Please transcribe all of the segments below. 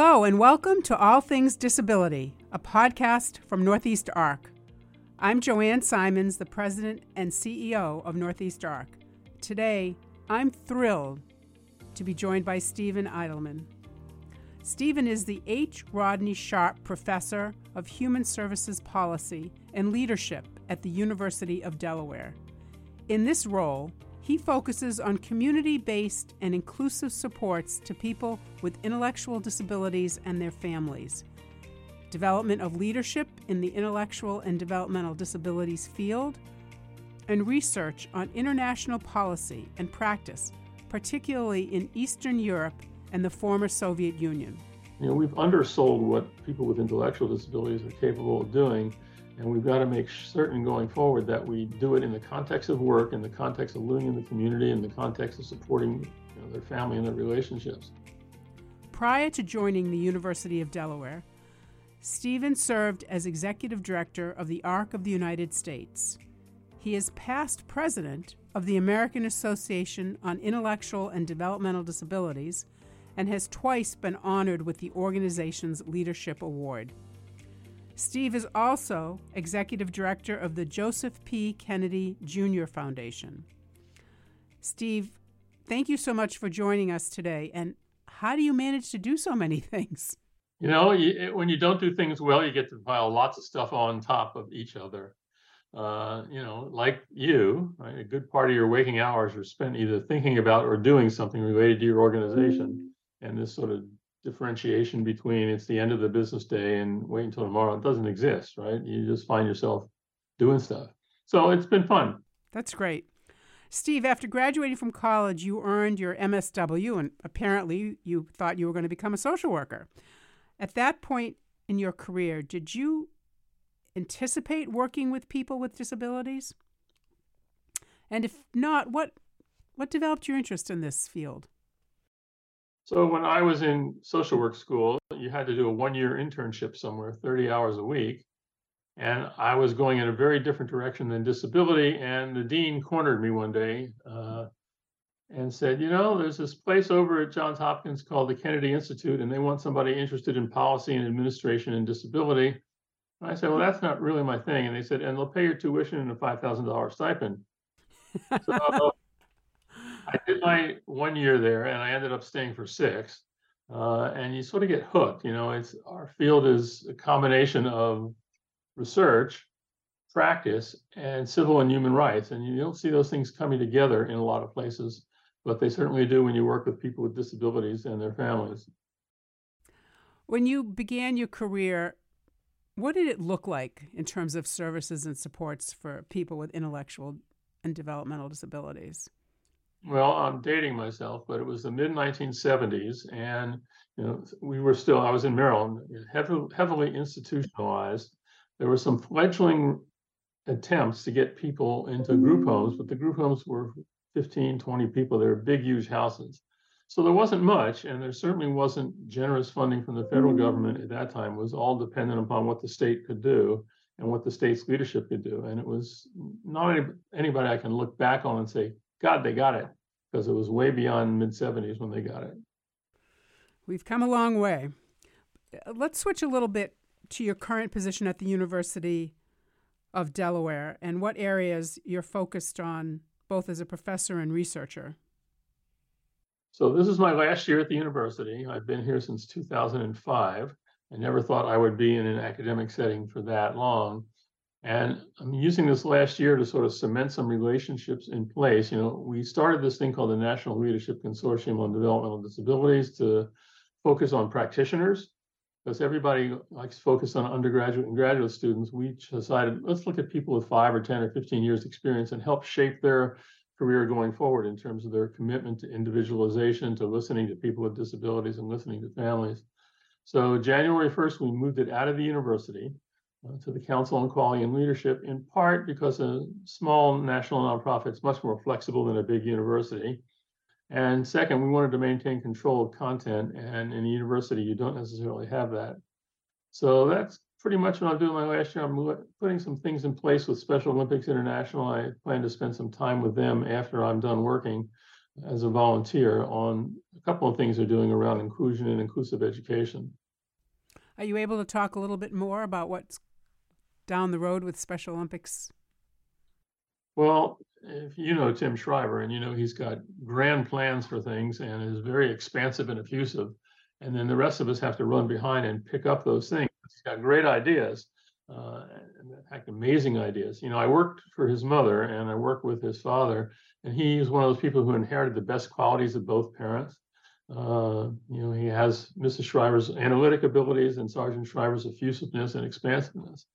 Hello, and welcome to All Things Disability, a podcast from Northeast Arc. I'm Joanne Simons, the president and CEO of Northeast Arc. Today, I'm thrilled to be joined by Steven Eidelman. Steven is the H. Rodney Sharp Professor of Human Services Policy and Leadership at the University of Delaware. In this role, he focuses on community based and inclusive supports to people with intellectual disabilities and their families, development of leadership in the intellectual and developmental disabilities field, and research on international policy and practice, particularly in Eastern Europe and the former Soviet Union. You know, we've undersold what people with intellectual disabilities are capable of doing and we've got to make certain going forward that we do it in the context of work, in the context of living in the community, in the context of supporting you know, their family and their relationships. Prior to joining the University of Delaware, Steven served as executive director of the Arc of the United States. He is past president of the American Association on Intellectual and Developmental Disabilities and has twice been honored with the organization's Leadership Award. Steve is also executive director of the Joseph P. Kennedy Jr. Foundation. Steve, thank you so much for joining us today. And how do you manage to do so many things? You know, you, when you don't do things well, you get to pile lots of stuff on top of each other. Uh, you know, like you, right, a good part of your waking hours are spent either thinking about or doing something related to your organization. And this sort of differentiation between it's the end of the business day and wait until tomorrow. It doesn't exist, right? You just find yourself doing stuff. So it's been fun. That's great. Steve, after graduating from college, you earned your MSW, and apparently you thought you were going to become a social worker. At that point in your career, did you anticipate working with people with disabilities? And if not, what what developed your interest in this field? So when I was in social work school, you had to do a one-year internship somewhere, 30 hours a week. And I was going in a very different direction than disability. And the dean cornered me one day uh, and said, you know, there's this place over at Johns Hopkins called the Kennedy Institute, and they want somebody interested in policy and administration and disability. And I said, well, that's not really my thing. And they said, and they'll pay your tuition and a $5,000 stipend. So I did my one year there, and I ended up staying for six. Uh, and you sort of get hooked. You know, it's our field is a combination of research, practice, and civil and human rights. And you don't see those things coming together in a lot of places, but they certainly do when you work with people with disabilities and their families. When you began your career, what did it look like in terms of services and supports for people with intellectual and developmental disabilities? Well, I'm dating myself, but it was the mid 1970s, and you know we were still. I was in Maryland, heavily, heavily institutionalized. There were some fledgling attempts to get people into group mm. homes, but the group homes were 15, 20 people. They were big, huge houses. So there wasn't much, and there certainly wasn't generous funding from the federal government mm. at that time. It was all dependent upon what the state could do and what the state's leadership could do. And it was not any, anybody I can look back on and say, God, they got it because it was way beyond mid 70s when they got it. We've come a long way. Let's switch a little bit to your current position at the University of Delaware and what areas you're focused on both as a professor and researcher. So, this is my last year at the university. I've been here since 2005. I never thought I would be in an academic setting for that long. And I'm using this last year to sort of cement some relationships in place. You know, we started this thing called the National Leadership Consortium on Developmental Disabilities to focus on practitioners because everybody likes to focus on undergraduate and graduate students. We decided let's look at people with five or 10 or 15 years experience and help shape their career going forward in terms of their commitment to individualization, to listening to people with disabilities and listening to families. So January 1st, we moved it out of the university Uh, to the Council on Quality and Leadership, in part because a small national nonprofit is much more flexible than a big university. And second, we wanted to maintain control of content, and in a university, you don't necessarily have that. So that's pretty much what I'm doing my last year. I'm putting some things in place with Special Olympics International. I plan to spend some time with them after I'm done working as a volunteer on a couple of things they're doing around inclusion and inclusive education. Are you able to talk a little bit more about what's down the road with Special Olympics? Well, if you know Tim Shriver and you know he's got grand plans for things and is very expansive and effusive, and then the rest of us have to run behind and pick up those things. He's got great ideas, uh, in fact, amazing ideas. You know, I worked for his mother and I worked with his father, and he was one of those people who inherited the best qualities of both parents. Uh, you know, he has Mrs. Shriver's analytic abilities and Sargent Shriver's effusiveness and expansiveness.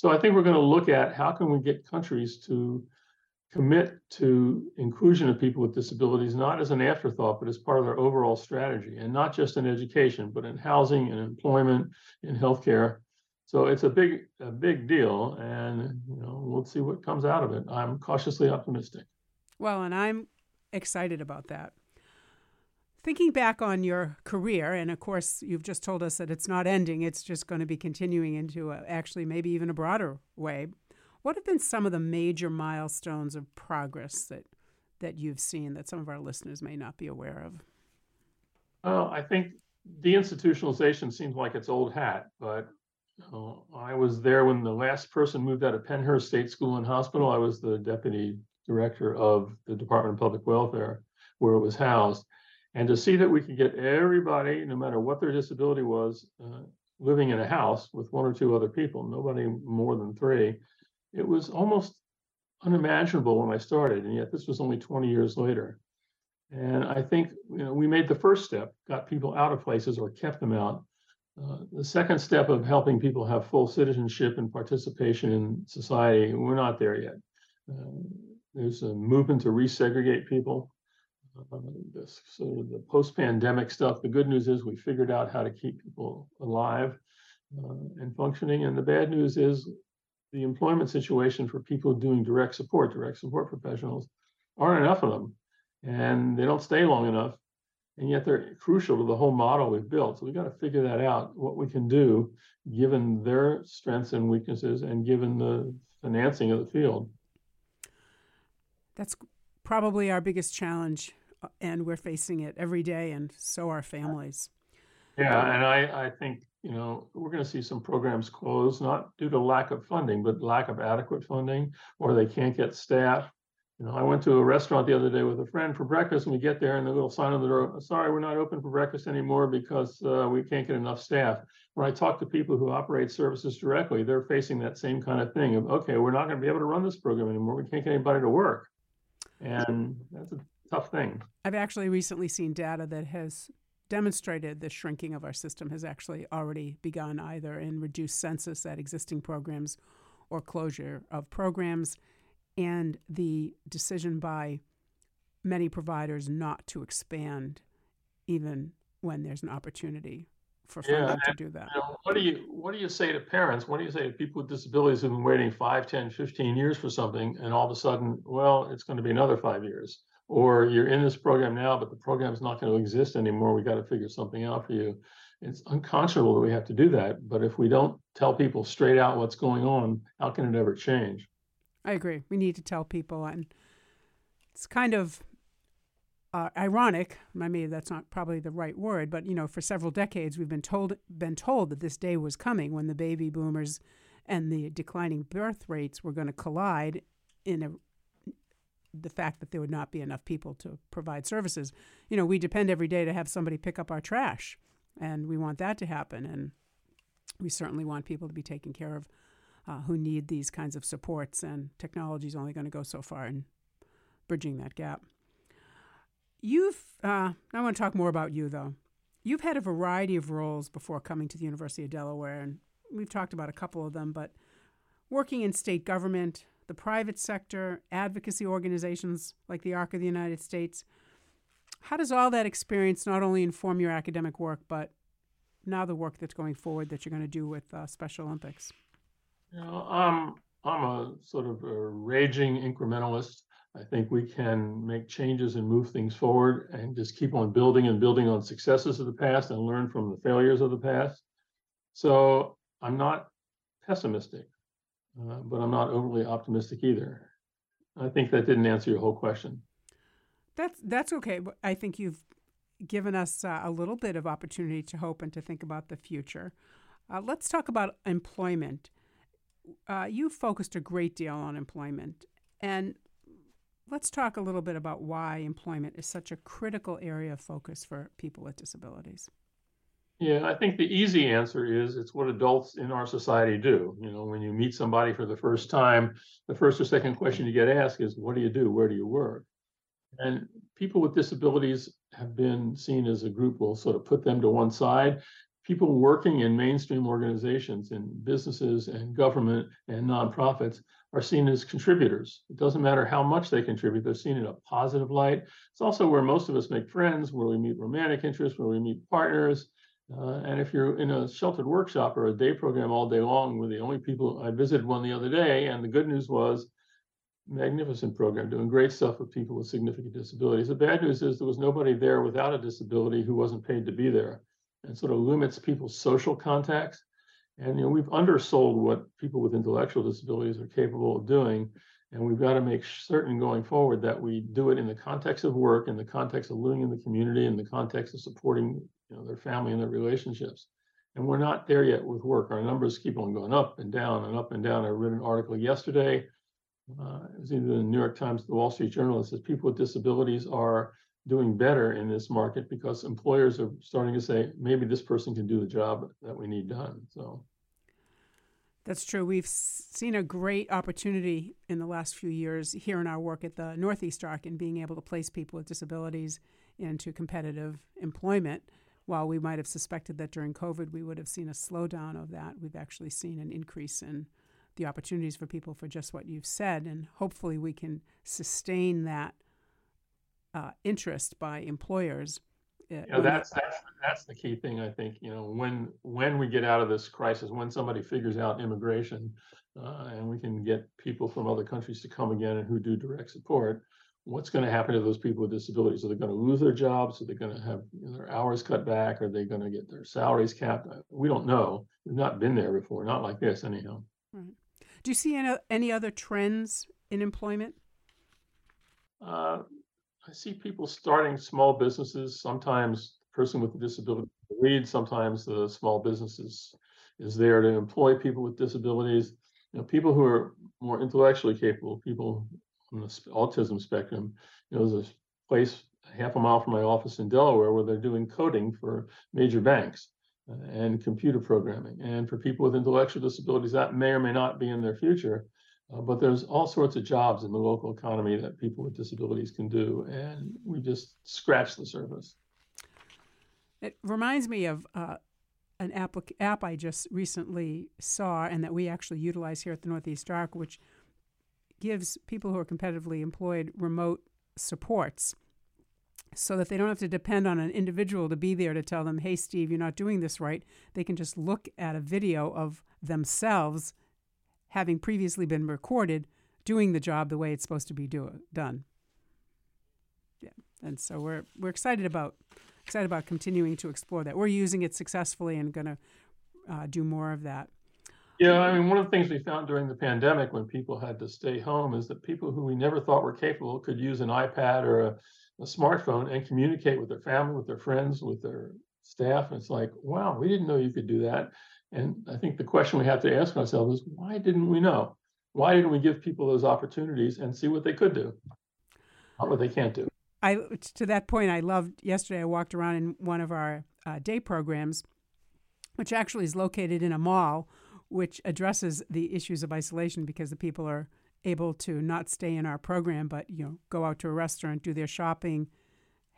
So I think we're going to look at how can we get countries to commit to inclusion of people with disabilities, not as an afterthought, but as part of their overall strategy, and not just in education, but in housing and employment, in healthcare. So it's a big, a big deal, and you know we'll see what comes out of it. I'm cautiously optimistic. Well, and I'm excited about that. Thinking back on your career, and of course, you've just told us that it's not ending, it's just going to be continuing into a, actually maybe even a broader way. What have been some of the major milestones of progress that, that you've seen that some of our listeners may not be aware of? Well, I think deinstitutionalization seems like it's old hat, but uh, I was there when the last person moved out of Pennhurst State School and Hospital. I was the deputy director of the Department of Public Welfare, where it was housed. And to see that we could get everybody, no matter what their disability was, uh, living in a house with one or two other people, nobody more than three, it was almost unimaginable when I started. And yet this was only 20 years later. And I think you know, we made the first step, got people out of places or kept them out. Uh, the second step of helping people have full citizenship and participation in society, we're not there yet. Uh, there's a movement to resegregate people. Uh, this sort of the post-pandemic stuff. The good news is we figured out how to keep people alive uh, and functioning, and the bad news is the employment situation for people doing direct support, direct support professionals, aren't enough of them, and they don't stay long enough, and yet they're crucial to the whole model we've built. So we've got to figure that out, what we can do given their strengths and weaknesses, and given the financing of the field. That's probably our biggest challenge, and we're facing it every day, and so are families. Yeah, and I, I think you know we're going to see some programs close, not due to lack of funding, but lack of adequate funding, or they can't get staff. You know, I went to a restaurant the other day with a friend for breakfast, and we get there, and the little sign on the door, "Sorry, we're not open for breakfast anymore because uh, we can't get enough staff." When I talk to people who operate services directly, they're facing that same kind of thing of, "Okay, we're not going to be able to run this program anymore. We can't get anybody to work." And that's a tough thing. I've actually recently seen data that has demonstrated the shrinking of our system has actually already begun either in reduced census at existing programs or closure of programs, and the decision by many providers not to expand even when there's an opportunity for funding yeah, to do that. You know, what do you what do you say to parents? What do you say to people with disabilities who've been waiting 5, 10, 15 years for something and all of a sudden, well, it's going to be another 5 years. Or you're in this program now, but the program's not going to exist anymore. We got to figure something out for you. It's unconscionable that we have to do that, but if we don't tell people straight out what's going on, how can it ever change? I agree. We need to tell people and it's kind of uh, ironic. I mean, that's not probably the right word, but you know, for several decades we've been told been told that this day was coming when the baby boomers and the declining birth rates were going to collide in a the fact that there would not be enough people to provide services. You know, we depend every day to have somebody pick up our trash, and we want that to happen. And we certainly want people to be taken care of uh, who need these kinds of supports. And technology is only going to go so far in bridging that gap. You've, uh, I want to talk more about you though. You've had a variety of roles before coming to the University of Delaware, and we've talked about a couple of them, but working in state government, the private sector, advocacy organizations like the Arc of the United States. How does all that experience not only inform your academic work, but now the work that's going forward that you're going to do with uh, Special Olympics? You know, um, I'm a sort of a raging incrementalist. I think we can make changes and move things forward and just keep on building and building on successes of the past and learn from the failures of the past. So I'm not pessimistic, uh, but I'm not overly optimistic either. I think that didn't answer your whole question. That's that's okay. I think you've given us uh, a little bit of opportunity to hope and to think about the future. Uh, let's talk about employment. Uh, you focused a great deal on employment, and let's talk a little bit about why employment is such a critical area of focus for people with disabilities. Yeah, I think the easy answer is it's what adults in our society do. You know, when you meet somebody for the first time, the first or second question you get asked is, What do you do? Where do you work? And people with disabilities have been seen as a group, we'll sort of put them to one side. People working in mainstream organizations, in businesses and government and nonprofits are seen as contributors. It doesn't matter how much they contribute, they're seen in a positive light. It's also where most of us make friends, where we meet romantic interests, where we meet partners uh, and if you're in a sheltered workshop or a day program all day long, we're the only people I visited one the other day, and the good news was magnificent program, doing great stuff with people with significant disabilities. The bad news is there was nobody there without a disability who wasn't paid to be there, and sort of limits people's social contacts. And you know we've undersold what people with intellectual disabilities are capable of doing, and we've got to make certain going forward that we do it in the context of work, in the context of living in the community, in the context of supporting you know, their family and their relationships. And we're not there yet with work. Our numbers keep on going up and down and up and down. I read an article yesterday. Uh, it was either the New York Times the Wall Street Journal that says people with disabilities are doing better in this market because employers are starting to say maybe this person can do the job that we need done. So that's true. We've seen a great opportunity in the last few years here in our work at the Northeast Arc in being able to place people with disabilities into competitive employment. While we might have suspected that during COVID we would have seen a slowdown of that, we've actually seen an increase in the opportunities for people for just what you've said, and hopefully we can sustain that uh, interest by employers. Uh, yeah, that's that's that's the key thing. I think you know when when we get out of this crisis, when somebody figures out immigration, uh, and we can get people from other countries to come again and who do direct support, what's going to happen to those people with disabilities? Are they going to lose their jobs? Are they going to have you know, their hours cut back? Are they going to get their salaries capped? We don't know. We've not been there before, not like this, anyhow. Right. Do you see any, any other trends in employment? Uh, I see people starting small businesses. Sometimes the person with a disability leads. Sometimes the small businesses is there to employ people with disabilities. You know, people who are more intellectually capable, people on the autism spectrum. You know, there's a place half a mile from my office in Delaware where they're doing coding for major banks uh, and computer programming. And for people with intellectual disabilities, that may or may not be in their future. Uh, but there's all sorts of jobs in the local economy that people with disabilities can do, and we just scratch the surface. It reminds me of uh, an app, app I just recently saw, and that we actually utilize here at the Northeast Arc, which gives people who are competitively employed remote supports so that they don't have to depend on an individual to be there to tell them, hey, Steve, you're not doing this right. They can just look at a video of themselves having previously been recorded doing the job the way it's supposed to be do- done. Yeah. And so we're, we're excited about excited about continuing to explore that. We're using it successfully and going to uh, do more of that. Yeah, I mean, one of the things we found during the pandemic when people had to stay home is that people who we never thought were capable could use an iPad or a, a smartphone and communicate with their family, with their friends, with their staff. And it's like, wow, we didn't know you could do that. And I think the question we have to ask ourselves is why didn't we know? Why didn't we give people those opportunities and see what they could do, not what they can't do? I to that point, I loved yesterday. I walked around in one of our uh, day programs, which actually is located in a mall which addresses the issues of isolation because the people are able to not stay in our program, but you know, go out to a restaurant, do their shopping,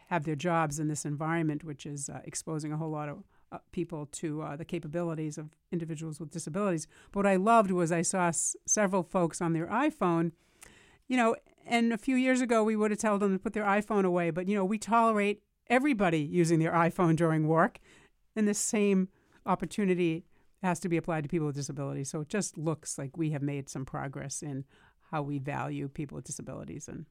have their jobs in this environment, which is uh, exposing a whole lot of uh, people to uh, the capabilities of individuals with disabilities. But what I loved was I saw s- several folks on their iPhone, you know, and a few years ago we would have told them to put their iPhone away, but you know, we tolerate everybody using their iPhone during work, and the same opportunity has to be applied to people with disabilities. So it just looks like we have made some progress in how we value people with disabilities and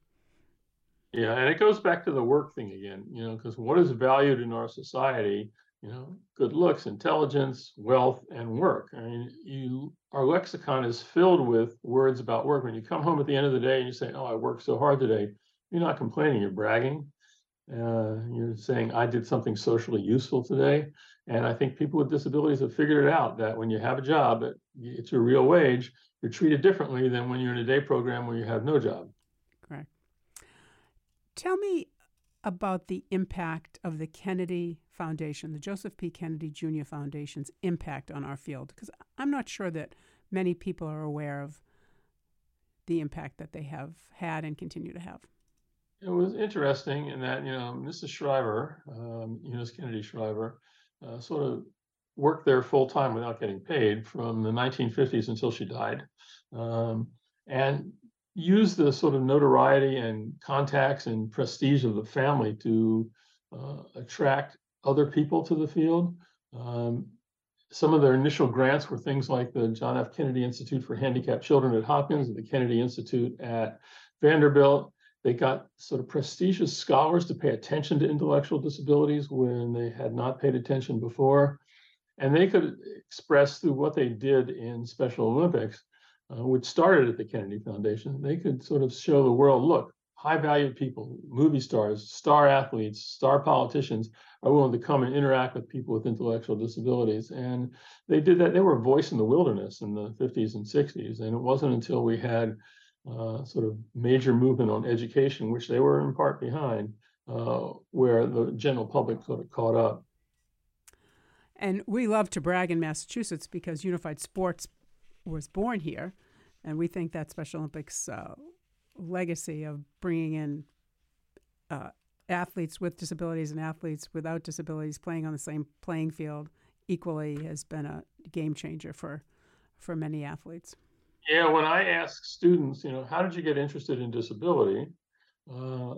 yeah and it goes back to the work thing again you know because what is valued in our society you know good looks intelligence wealth and work i mean you our lexicon is filled with words about work when you come home at the end of the day and you say oh i worked so hard today you're not complaining, you're bragging. Uh, you're saying, I did something socially useful today. And I think people with disabilities have figured it out that when you have a job, it, it's your real wage, you're treated differently than when you're in a day program where you have no job. Correct. Tell me about the impact of the Kennedy Foundation, the Joseph P. Kennedy Jr. Foundation's impact on our field, because I'm not sure that many people are aware of the impact that they have had and continue to have. It was interesting in that, you know, Mrs. Shriver, um, Eunice Kennedy Shriver, uh, sort of worked there full time without getting paid from the 1950s until she died. Um, and used the sort of notoriety and contacts and prestige of the family to uh, attract other people to the field. Um, some of their initial grants were things like the John F. Kennedy Institute for Handicapped Children at Hopkins, and the Kennedy Institute at Vanderbilt. They got sort of prestigious scholars to pay attention to intellectual disabilities when they had not paid attention before. And they could express through what they did in Special Olympics uh, which started at the Kennedy Foundation, they could sort of show the world look, high valued people, movie stars, star athletes, star politicians are willing to come and interact with people with intellectual disabilities. And they did that. They were a voice in the wilderness in the 50s and 60s. And it wasn't until we had uh, sort of major movement on education, which they were in part behind, uh, where the general public sort of caught up. And we love to brag in Massachusetts because Unified Sports was born here, and we think that Special Olympics uh, legacy of bringing in uh, athletes with disabilities and athletes without disabilities playing on the same playing field equally has been a game changer for for many athletes. Yeah, when I ask students, you know, how did you get interested in disability? Uh,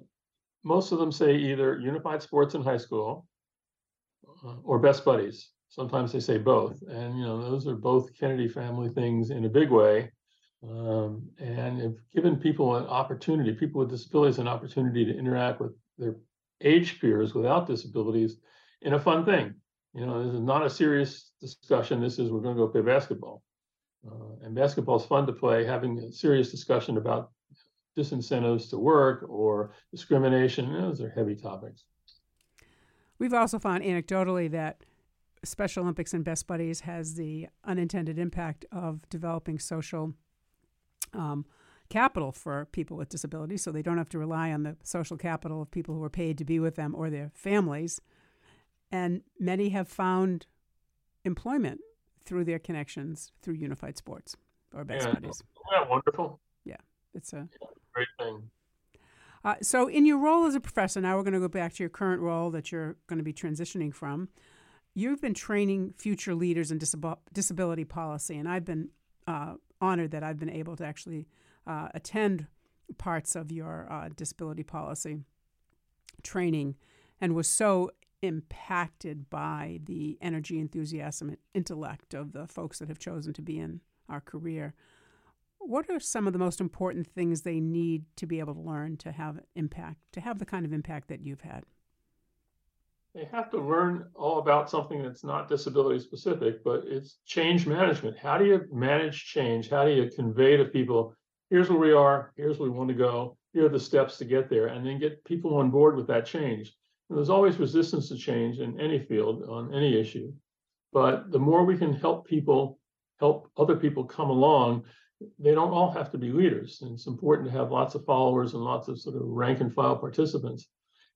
most of them say either unified sports in high school uh, or best buddies. Sometimes they say both, and you know those are both Kennedy family things in a big way. Um, and have given people an opportunity, people with disabilities, an opportunity to interact with their age peers without disabilities in a fun thing. You know, this is not a serious discussion. This is we're going to go play basketball, uh, and basketball is fun to play. Having a serious discussion about disincentives to work or discrimination, those are heavy topics. We've also found anecdotally that Special Olympics and Best Buddies has the unintended impact of developing social um, capital for people with disabilities, so they don't have to rely on the social capital of people who are paid to be with them or their families. And many have found employment through their connections through Unified Sports or Best yeah, Buddies. Yeah, wonderful. Yeah, it's a great thing. Uh, so, in your role as a professor, now we're going to go back to your current role that you're going to be transitioning from you've been training future leaders in disab- disability policy, and I've been uh, honored that I've been able to actually uh, attend parts of your uh, disability policy training and was so impacted by the energy, enthusiasm, and intellect of the folks that have chosen to be in our career. What are some of the most important things they need to be able to learn to have impact, to have the kind of impact that you've had? they have to learn all about something that's not disability specific, but it's change management. How do you manage change? How do you convey to people, here's where we are, here's where we want to go, here are the steps to get there, and then get people on board with that change. And there's always resistance to change in any field on any issue. But the more we can help people, help other people come along, they don't all have to be leaders. And it's important to have lots of followers and lots of sort of rank and file participants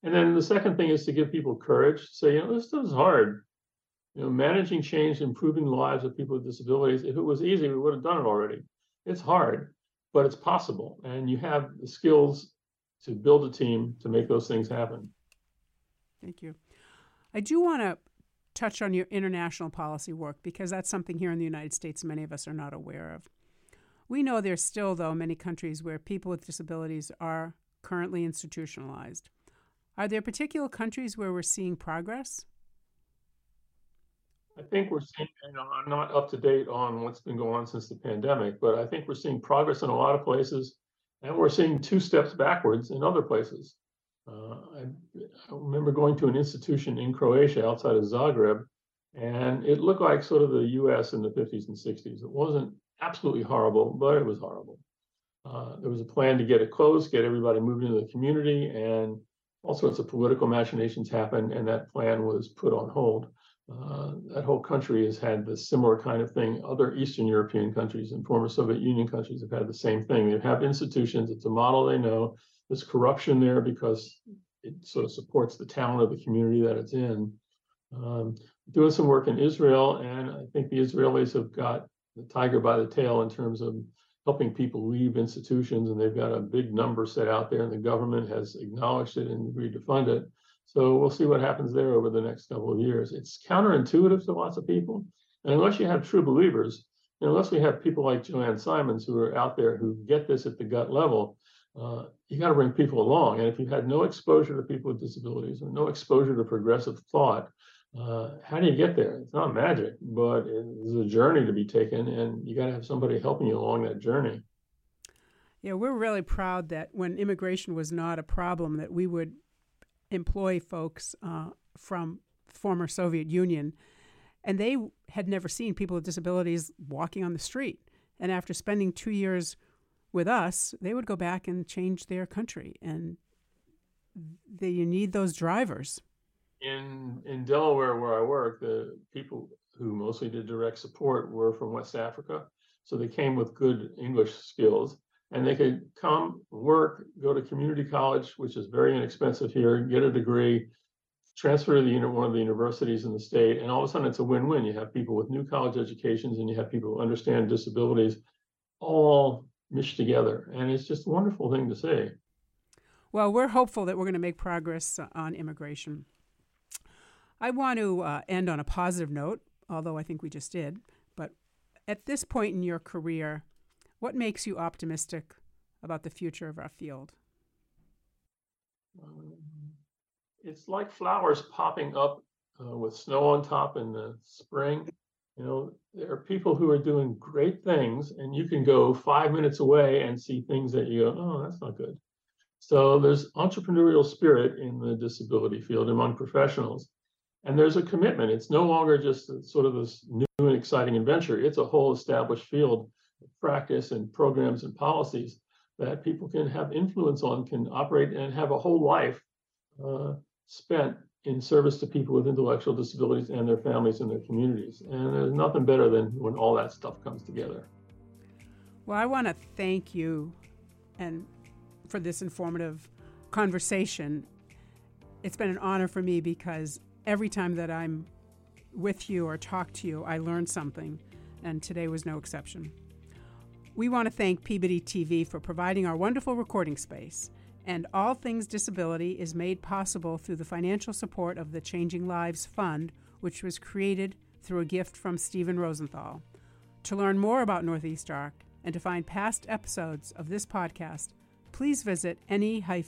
and then the second thing is to give people courage. Say, you know, this is hard. You know, managing change, improving the lives of people with disabilities. If it was easy, we would have done it already. It's hard, but it's possible. And you have the skills to build a team to make those things happen. Thank you. I do want to touch on your international policy work because that's something here in the United States many of us are not aware of. We know there's still, though, many countries where people with disabilities are currently institutionalized. Are there particular countries where we're seeing progress? I think we're seeing, you know, I'm not up to date on what's been going on since the pandemic, but I think we're seeing progress in a lot of places, and we're seeing two steps backwards in other places. Uh, I, I, remember going to an institution in Croatia outside of Zagreb, and it looked like sort of the US in the 50s and 60s. It wasn't absolutely horrible, but it was horrible. Uh, there was a plan to get it closed, get everybody moved into the community, and all sorts of political machinations happened, and that plan was put on hold. Uh, that whole country has had this similar kind of thing. Other Eastern European countries and former Soviet Union countries have had the same thing. They have institutions, it's a model they know. There's corruption there because it sort of supports the talent of the community that it's in. Um, doing some work in Israel, and I think the Israelis have got the tiger by the tail in terms of helping people leave institutions, and they've got a big number set out there, and the government has acknowledged it and agreed to fund it. So we'll see what happens there over the next couple of years. It's counterintuitive to lots of people, and unless you have true believers, unless we have people like Joanne Simons who are out there who get this at the gut level, uh, you got to bring people along. And if you've had no exposure to people with disabilities or no exposure to progressive thought, uh, how do you get there? It's not magic, but it's a journey to be taken, and you got to have somebody helping you along that journey. Yeah, we're really proud that when immigration was not a problem, that we would employ folks uh, from former Soviet Union, and they had never seen people with disabilities walking on the street. And after spending two years with us, they would go back and change their country, and they, you need those drivers in in Delaware where I work, the people who mostly did direct support were from West Africa. So they came with good English skills and they could come work, go to community college, which is very inexpensive here, get a degree, transfer to the unit one of the universities in the state, and all of a sudden it's a win-win. You have people with new college educations and you have people who understand disabilities all meshed together. And it's just a wonderful thing to see. Well, we're hopeful that we're going to make progress on immigration. I want to uh, end on a positive note, although I think we just did. But at this point in your career, what makes you optimistic about the future of our field? Um, it's like flowers popping up uh, with snow on top in the spring. You know, there are people who are doing great things, and you can go five minutes away and see things that you go, oh, that's not good. So there's entrepreneurial spirit in the disability field among professionals and there's a commitment. It's no longer just sort of this new and exciting adventure. It's a whole established field practice and programs and policies that people can have influence on, can operate and have a whole life uh, spent in service to people with intellectual disabilities and their families and their communities. And there's nothing better than when all that stuff comes together. Well, I want to thank you and for this informative conversation. It's been an honor for me because every time that I'm with you or talk to you, I learn something, and today was no exception. We want to thank Peabody TV for providing our wonderful recording space, and All Things Disability is made possible through the financial support of the Changing Lives Fund, which was created through a gift from Stephen Rosenthal. To learn more about Northeast Arc and to find past episodes of this podcast, please visit ne-arc.org.